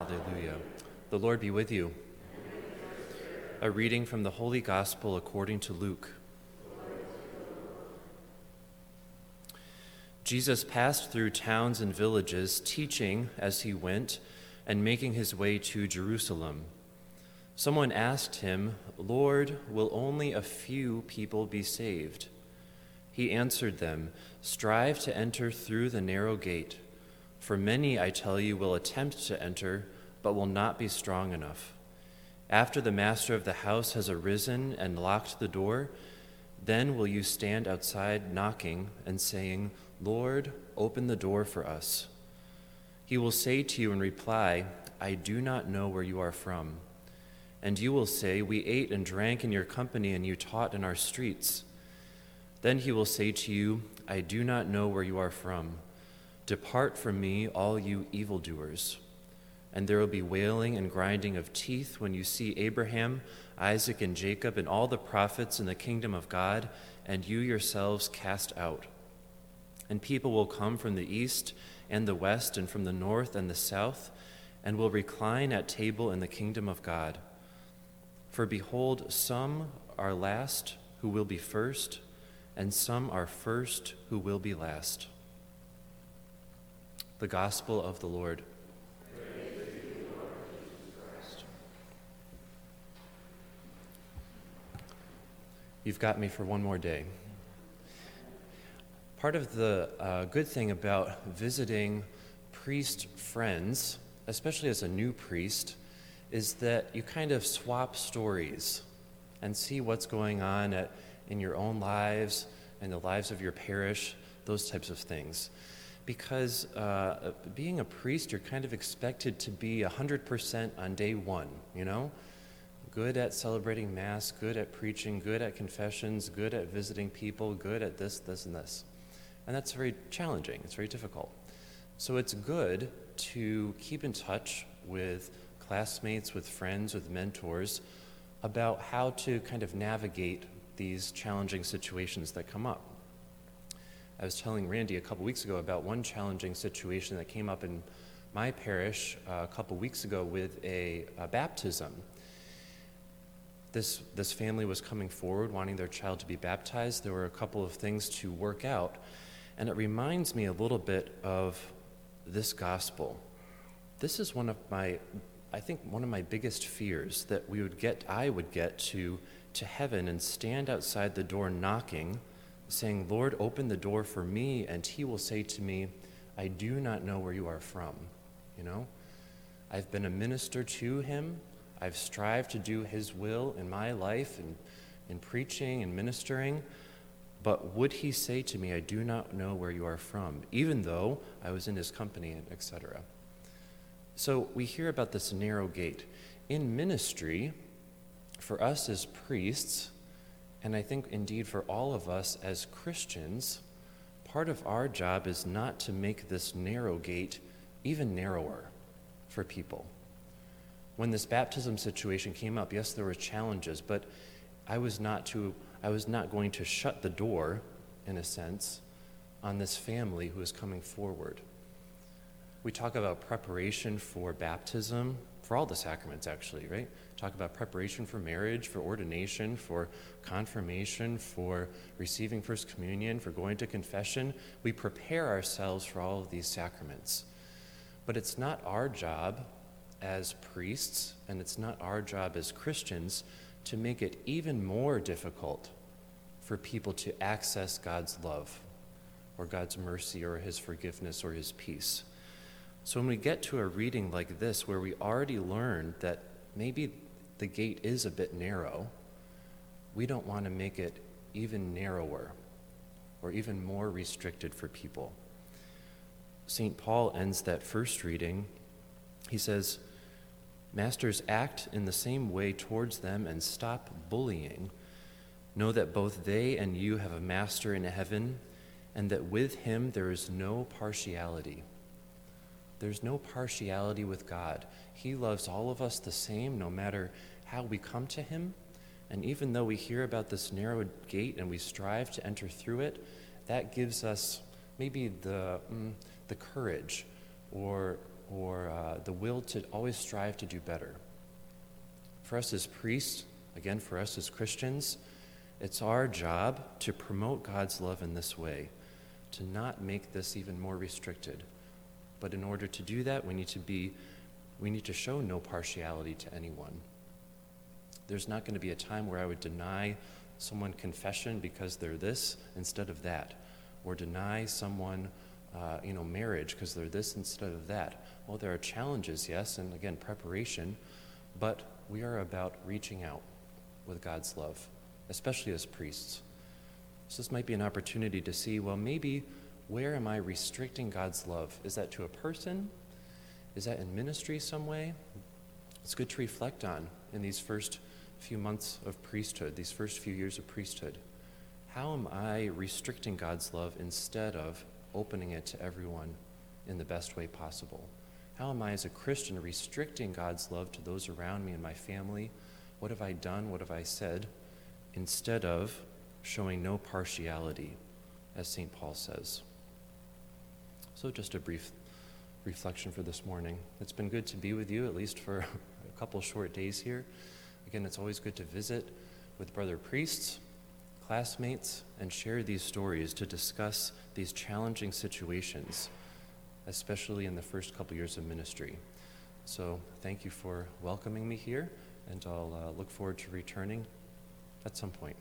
Hallelujah. The Lord be with you. A reading from the Holy Gospel according to Luke. Jesus passed through towns and villages, teaching as he went and making his way to Jerusalem. Someone asked him, Lord, will only a few people be saved? He answered them, Strive to enter through the narrow gate. For many, I tell you, will attempt to enter, but will not be strong enough. After the master of the house has arisen and locked the door, then will you stand outside knocking and saying, Lord, open the door for us. He will say to you in reply, I do not know where you are from. And you will say, We ate and drank in your company, and you taught in our streets. Then he will say to you, I do not know where you are from. Depart from me, all you evildoers. And there will be wailing and grinding of teeth when you see Abraham, Isaac, and Jacob, and all the prophets in the kingdom of God, and you yourselves cast out. And people will come from the east and the west, and from the north and the south, and will recline at table in the kingdom of God. For behold, some are last who will be first, and some are first who will be last. The Gospel of the Lord. You've got me for one more day. Part of the uh, good thing about visiting priest friends, especially as a new priest, is that you kind of swap stories and see what's going on at, in your own lives and the lives of your parish, those types of things because uh, being a priest, you're kind of expected to be 100% on day one, you know? Good at celebrating Mass, good at preaching, good at confessions, good at visiting people, good at this, this, and this. And that's very challenging, it's very difficult. So it's good to keep in touch with classmates, with friends, with mentors about how to kind of navigate these challenging situations that come up. I was telling Randy a couple weeks ago about one challenging situation that came up in my parish uh, a couple weeks ago with a, a, baptism. This, this family was coming forward wanting their child to be baptized. There were a couple of things to work out. And it reminds me a little bit of this gospel. This is one of my, I think, one of my biggest fears that we would get, I would get to, to heaven and stand outside the door knocking saying, Lord, open the door for me, and he will say to me, I do not know where you are from. You know? I've been a minister to him. I've strived to do his will in my life and in preaching and ministering. But would he say to me, I do not know where you are from, even though I was in his company, etc.? So we hear about this narrow gate. In ministry, for us as priests, and I think, indeed, for all of us as Christians, part of our job is not to make this narrow gate even narrower for people. When this baptism situation came up, yes, there were challenges, but I was not to I was not going to shut the door, in a sense, on this family who is coming forward. We talk about preparation for baptism, for all the sacraments, actually, right? talk about preparation for marriage, for ordination, for confirmation, for receiving First Communion, for going to confession. We prepare ourselves for all of these sacraments. But it's not our job as priests, and it's not our job as Christians to make it even more difficult for people to access God's love or God's mercy or His forgiveness or His peace. So when we get to a reading like this, where we already learned that maybe the gate is a bit narrow, we don't want to make it even narrower or even more restricted for people. St. Paul ends that first reading. He says, Masters, act in the same way towards them and stop bullying. Know that both they and you have a master in heaven, and that with him there is no partiality. There's no partiality with God. He loves all of us the same, no matter how we come to Him. And even though we hear about this narrow gate and we strive to enter through it, that gives us maybe the, mm, the courage or or uh, the will to always strive to do better. For us as priests, again, for us as Christians, it's our job to promote God's love in this way, to not make this even more restricted. But in order to do that, we need to be we need to show no partiality to anyone. There's not going to be a time where I would deny someone confession because they're this instead of that, or deny someone, uh, you know, marriage because they're this instead of that. Well, there are challenges, yes, and again, preparation, but we are about reaching out with God's love, especially as priests. So this might be an opportunity to see, well, maybe where am I restricting God's love? Is that to a person? Is that in ministry some way? It's good to reflect on in these first few months of priesthood, these first few years of priesthood. How am I restricting God's love instead of opening it to everyone in the best way possible? How am I, as a Christian, restricting God's love to those around me and my family? What have I done? What have I said? Instead of showing no partiality, as St. Paul says. So, just a brief reflection for this morning. It's been good to be with you, at least for a couple short days here. Again, it's always good to visit with brother priests, classmates, and share these stories to discuss these challenging situations, especially in the first couple years of ministry. So, thank you for welcoming me here, and I'll uh, look forward to returning at some point.